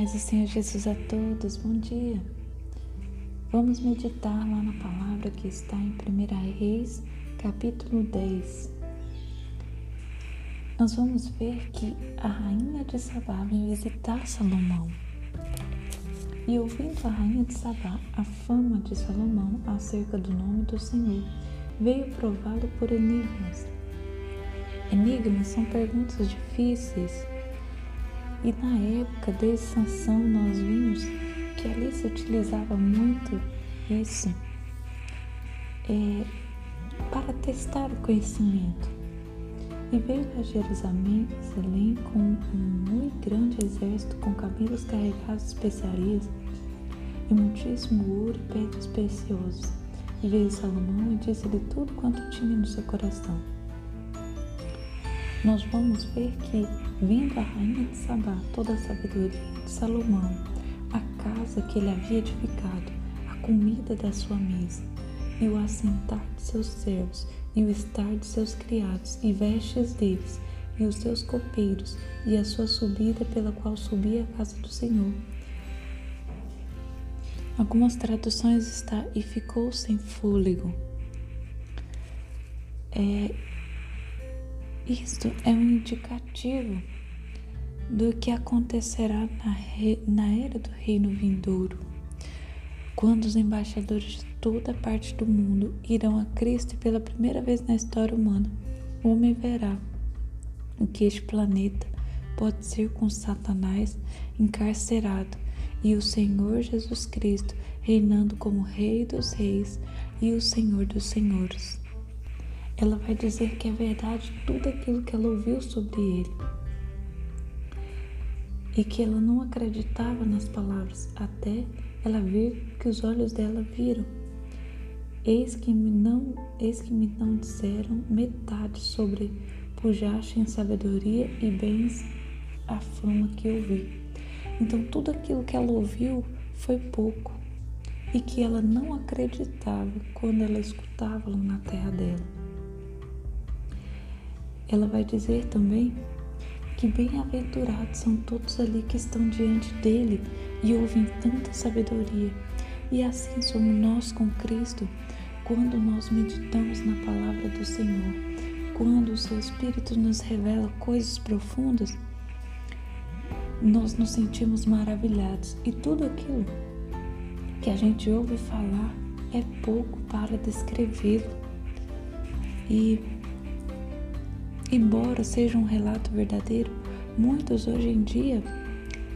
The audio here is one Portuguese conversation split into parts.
paz do Senhor Jesus a todos, bom dia. Vamos meditar lá na palavra que está em 1 Reis, capítulo 10. Nós vamos ver que a rainha de Sabá vem visitar Salomão. E ouvindo a rainha de Sabá a fama de Salomão acerca do nome do Senhor, veio prová-lo por enigmas. Enigmas são perguntas difíceis e na época de Sansão nós vimos que ali se utilizava muito isso é, para testar o conhecimento. E veio a Jerusalém, com um muito grande exército com camelos carregados de especiarias e muitíssimo ouro e pedras preciosas. E veio Salomão e disse-lhe tudo quanto tinha no seu coração nós vamos ver que, vendo a rainha de Sabá toda a sabedoria de Salomão, a casa que ele havia edificado, a comida da sua mesa, e o assentar de seus servos, e o estar de seus criados, e vestes deles, e os seus copeiros, e a sua subida pela qual subia a casa do Senhor. Algumas traduções está e ficou sem fôlego. É, isto é um indicativo do que acontecerá na, re... na era do reino vindouro, quando os embaixadores de toda parte do mundo irão a Cristo e pela primeira vez na história humana, o homem verá o que este planeta pode ser com Satanás encarcerado e o Senhor Jesus Cristo reinando como Rei dos Reis e o Senhor dos Senhores ela vai dizer que é verdade tudo aquilo que ela ouviu sobre ele. E que ela não acreditava nas palavras, até ela ver que os olhos dela viram. Eis que me não, eis que me não disseram metade sobre pujaste em sabedoria e bens a fama que eu vi. Então tudo aquilo que ela ouviu foi pouco e que ela não acreditava quando ela escutava na terra dela. Ela vai dizer também que bem-aventurados são todos ali que estão diante dele e ouvem tanta sabedoria. E assim somos nós com Cristo quando nós meditamos na palavra do Senhor, quando o seu Espírito nos revela coisas profundas, nós nos sentimos maravilhados e tudo aquilo que a gente ouve falar é pouco para descrevê-lo. E Embora seja um relato verdadeiro, muitos hoje em dia,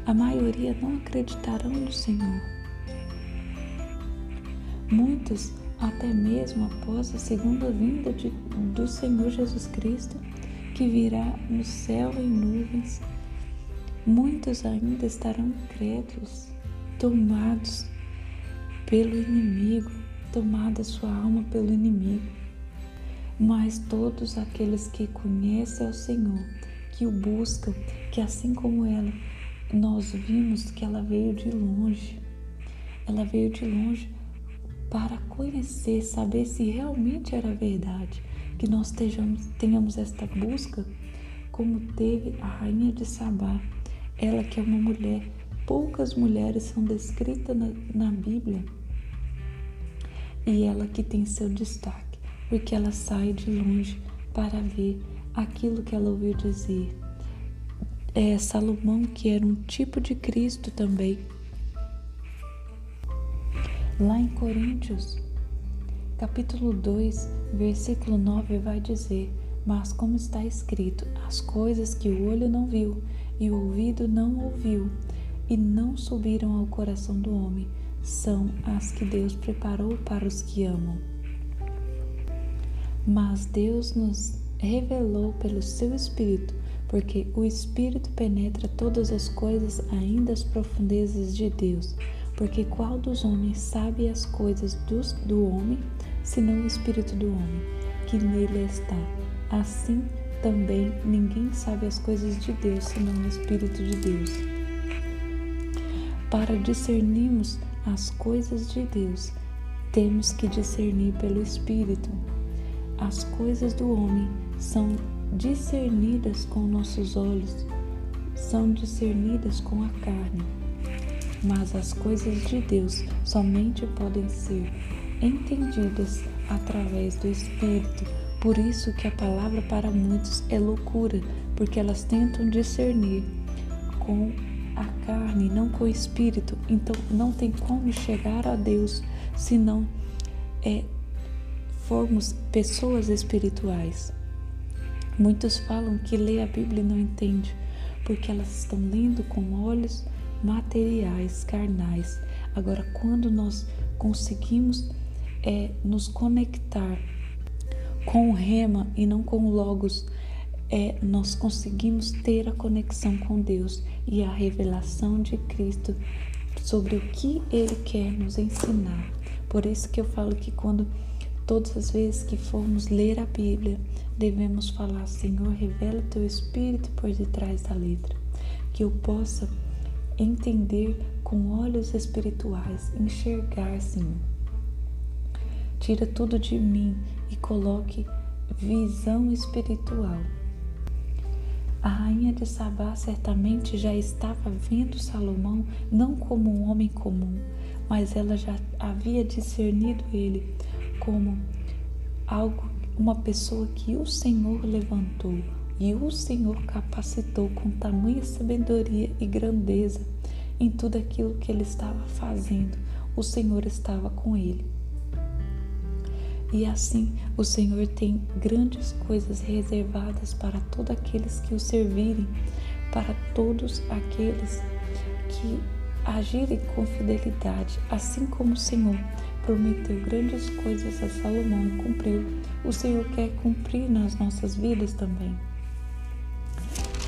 a maioria não acreditarão no Senhor. Muitos, até mesmo após a segunda vinda de, do Senhor Jesus Cristo, que virá no céu em nuvens, muitos ainda estarão incrédulos, tomados pelo inimigo, tomada sua alma pelo inimigo mas todos aqueles que conhecem ao Senhor, que o buscam, que assim como ela, nós vimos que ela veio de longe. Ela veio de longe para conhecer, saber se realmente era verdade, que nós tenhamos, tenhamos esta busca, como teve a rainha de Sabá, ela que é uma mulher, poucas mulheres são descritas na, na Bíblia, e ela que tem seu destaque porque ela sai de longe para ver aquilo que ela ouviu dizer. É Salomão, que era um tipo de Cristo também. Lá em Coríntios, capítulo 2, versículo 9, vai dizer: Mas como está escrito, as coisas que o olho não viu e o ouvido não ouviu e não subiram ao coração do homem, são as que Deus preparou para os que amam. Mas Deus nos revelou pelo seu Espírito, porque o Espírito penetra todas as coisas, ainda as profundezas de Deus. Porque qual dos homens sabe as coisas dos, do homem, senão o Espírito do homem, que nele está? Assim também ninguém sabe as coisas de Deus, senão o Espírito de Deus. Para discernirmos as coisas de Deus, temos que discernir pelo Espírito. As coisas do homem são discernidas com nossos olhos, são discernidas com a carne, mas as coisas de Deus somente podem ser entendidas através do Espírito. Por isso que a palavra para muitos é loucura, porque elas tentam discernir com a carne, não com o espírito. Então não tem como chegar a Deus se não é, formos pessoas espirituais. Muitos falam que lê a Bíblia e não entende, porque elas estão lendo com olhos materiais, carnais. Agora, quando nós conseguimos é, nos conectar com o rema e não com o logos, é, nós conseguimos ter a conexão com Deus e a revelação de Cristo sobre o que Ele quer nos ensinar. Por isso que eu falo que quando todas as vezes que formos ler a Bíblia, devemos falar, Senhor, revela teu Espírito por detrás da letra, que eu possa entender com olhos espirituais, enxergar, Senhor. Tira tudo de mim e coloque visão espiritual. A rainha de Sabá certamente já estava vendo Salomão não como um homem comum, mas ela já havia discernido ele como algo, uma pessoa que o Senhor levantou e o Senhor capacitou com tamanha sabedoria e grandeza em tudo aquilo que ele estava fazendo. O Senhor estava com ele. E assim o Senhor tem grandes coisas reservadas para todos aqueles que o servirem, para todos aqueles que agirem com fidelidade, assim como o Senhor prometeu grandes coisas a Salomão e cumpriu. O Senhor quer cumprir nas nossas vidas também.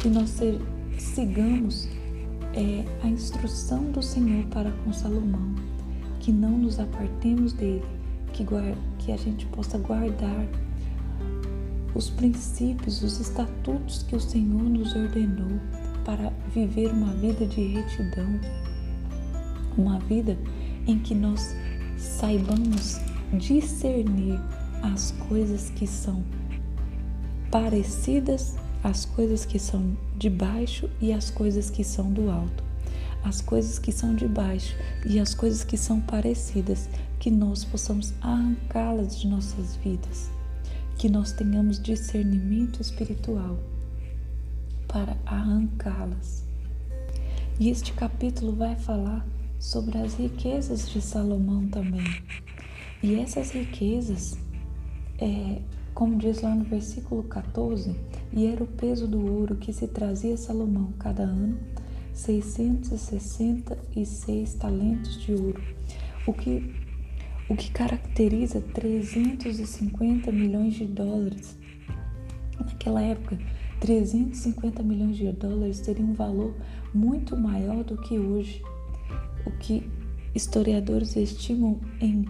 Que nós sigamos é, a instrução do Senhor para com Salomão, que não nos apartemos dele, que, que a gente possa guardar os princípios, os estatutos que o Senhor nos ordenou para viver uma vida de retidão, uma vida em que nós saibamos discernir as coisas que são parecidas, as coisas que são de baixo e as coisas que são do alto. As coisas que são de baixo e as coisas que são parecidas, que nós possamos arrancá-las de nossas vidas, que nós tenhamos discernimento espiritual para arrancá-las. E este capítulo vai falar sobre as riquezas de Salomão também. E essas riquezas, é, como diz lá no versículo 14, e era o peso do ouro que se trazia Salomão cada ano, 666 talentos de ouro, o que, o que caracteriza 350 milhões de dólares. Naquela época, 350 milhões de dólares teria um valor muito maior do que hoje o que historiadores estimam em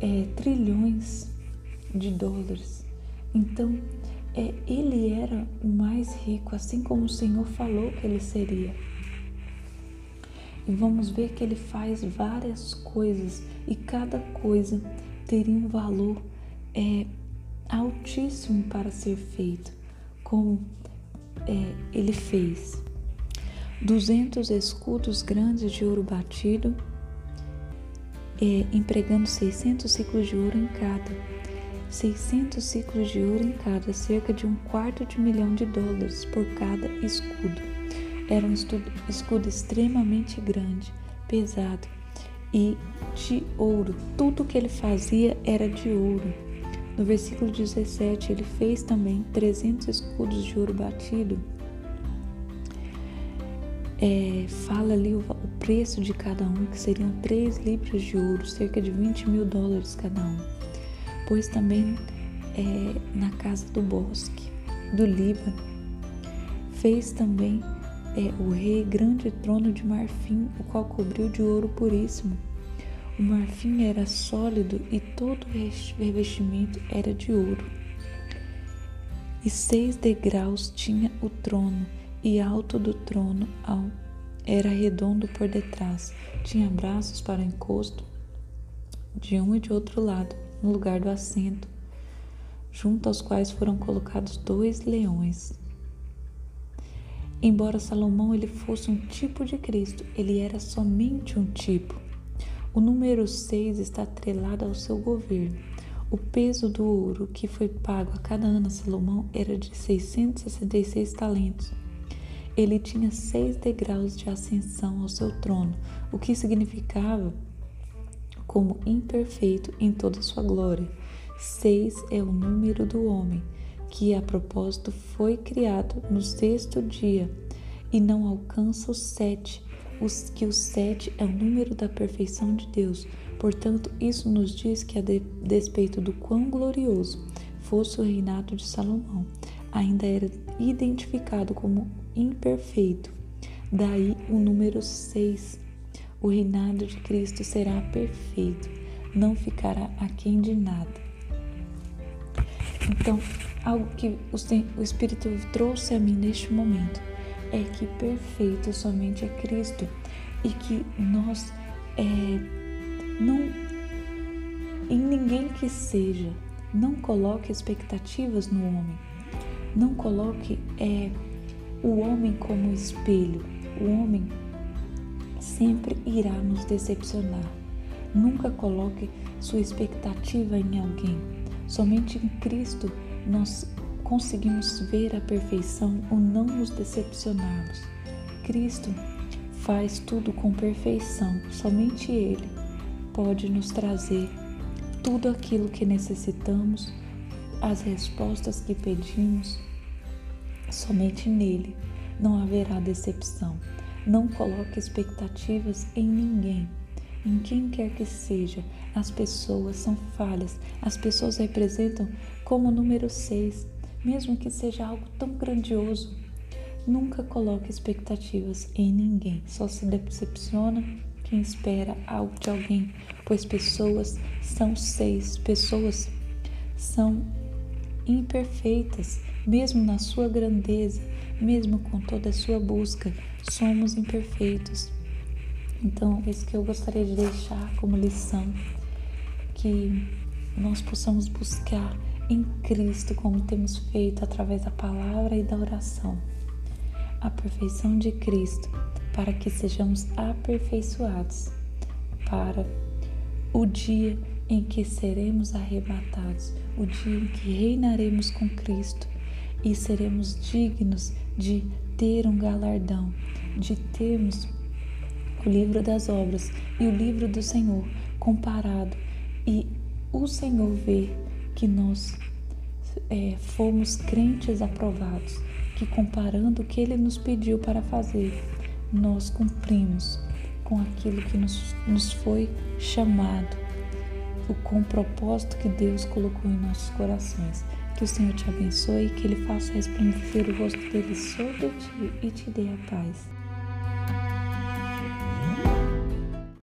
é, trilhões de dólares. Então, é, ele era o mais rico, assim como o Senhor falou que ele seria. E vamos ver que ele faz várias coisas e cada coisa teria um valor é, altíssimo para ser feito, como é, ele fez duzentos escudos grandes de ouro batido, é, empregando 600 ciclos de ouro em cada. 600 ciclos de ouro em cada, cerca de um quarto de milhão de dólares por cada escudo. Era um escudo extremamente grande, pesado e de ouro. Tudo que ele fazia era de ouro. No versículo 17, ele fez também 300 escudos de ouro batido é, fala ali o, o, preço de cada um, que seriam três libras de ouro, cerca de 20 mil dólares cada um. Pois também é, na casa do bosque, do Líbano, fez também é, o rei grande trono de marfim, o qual cobriu de ouro puríssimo. O marfim era sólido e todo o revestimento era de ouro. E seis degraus tinha o trono, e alto do trono era redondo por detrás, tinha braços para encosto de um e de outro lado, no lugar do assento, junto aos quais foram colocados dois leões. Embora Salomão ele fosse um tipo de Cristo, ele era somente um tipo. O número 6 está atrelado ao seu governo. O peso do ouro que foi pago a cada ano a Salomão era de 666 talentos. Ele tinha seis degraus de ascensão ao seu trono, o que significava como imperfeito em toda sua glória. Seis é o número do homem, que a propósito foi criado no sexto dia e não alcança os sete, os, que o sete é o número da perfeição de Deus. Portanto, isso nos diz que, a de, despeito do quão glorioso fosse o reinado de Salomão, ainda era identificado como imperfeito. Daí o número seis. O reinado de Cristo será perfeito, não ficará aquém de nada. Então, algo que o Espírito trouxe a mim neste momento é que perfeito somente é Cristo e que nós é, não em ninguém que seja não coloque expectativas no homem não coloque é, o homem como espelho o homem sempre irá nos decepcionar nunca coloque sua expectativa em alguém somente em Cristo nós conseguimos ver a perfeição ou não nos decepcionarmos. Cristo faz tudo com perfeição, somente Ele pode nos trazer tudo aquilo que necessitamos, as respostas que pedimos. Somente nele não haverá decepção. Não coloque expectativas em ninguém, em quem quer que seja. As pessoas são falhas, as pessoas representam como número 6 mesmo que seja algo tão grandioso. Nunca coloque expectativas em ninguém, só se decepciona quem espera algo de alguém, pois pessoas são seis, pessoas são imperfeitas, mesmo na sua grandeza, mesmo com toda a sua busca, somos imperfeitos. Então, isso que eu gostaria de deixar como lição, que nós possamos buscar em Cristo, como temos feito através da palavra e da oração. A perfeição de Cristo, para que sejamos aperfeiçoados para o dia em que seremos arrebatados, o dia em que reinaremos com Cristo e seremos dignos de ter um galardão, de termos o livro das obras e o livro do Senhor comparado e o Senhor ver que nós é, fomos crentes aprovados, que comparando o que Ele nos pediu para fazer, nós cumprimos com aquilo que nos, nos foi chamado, com o propósito que Deus colocou em nossos corações. Que o Senhor te abençoe, que Ele faça resplandecer o rosto dele sobre ti e te dê a paz.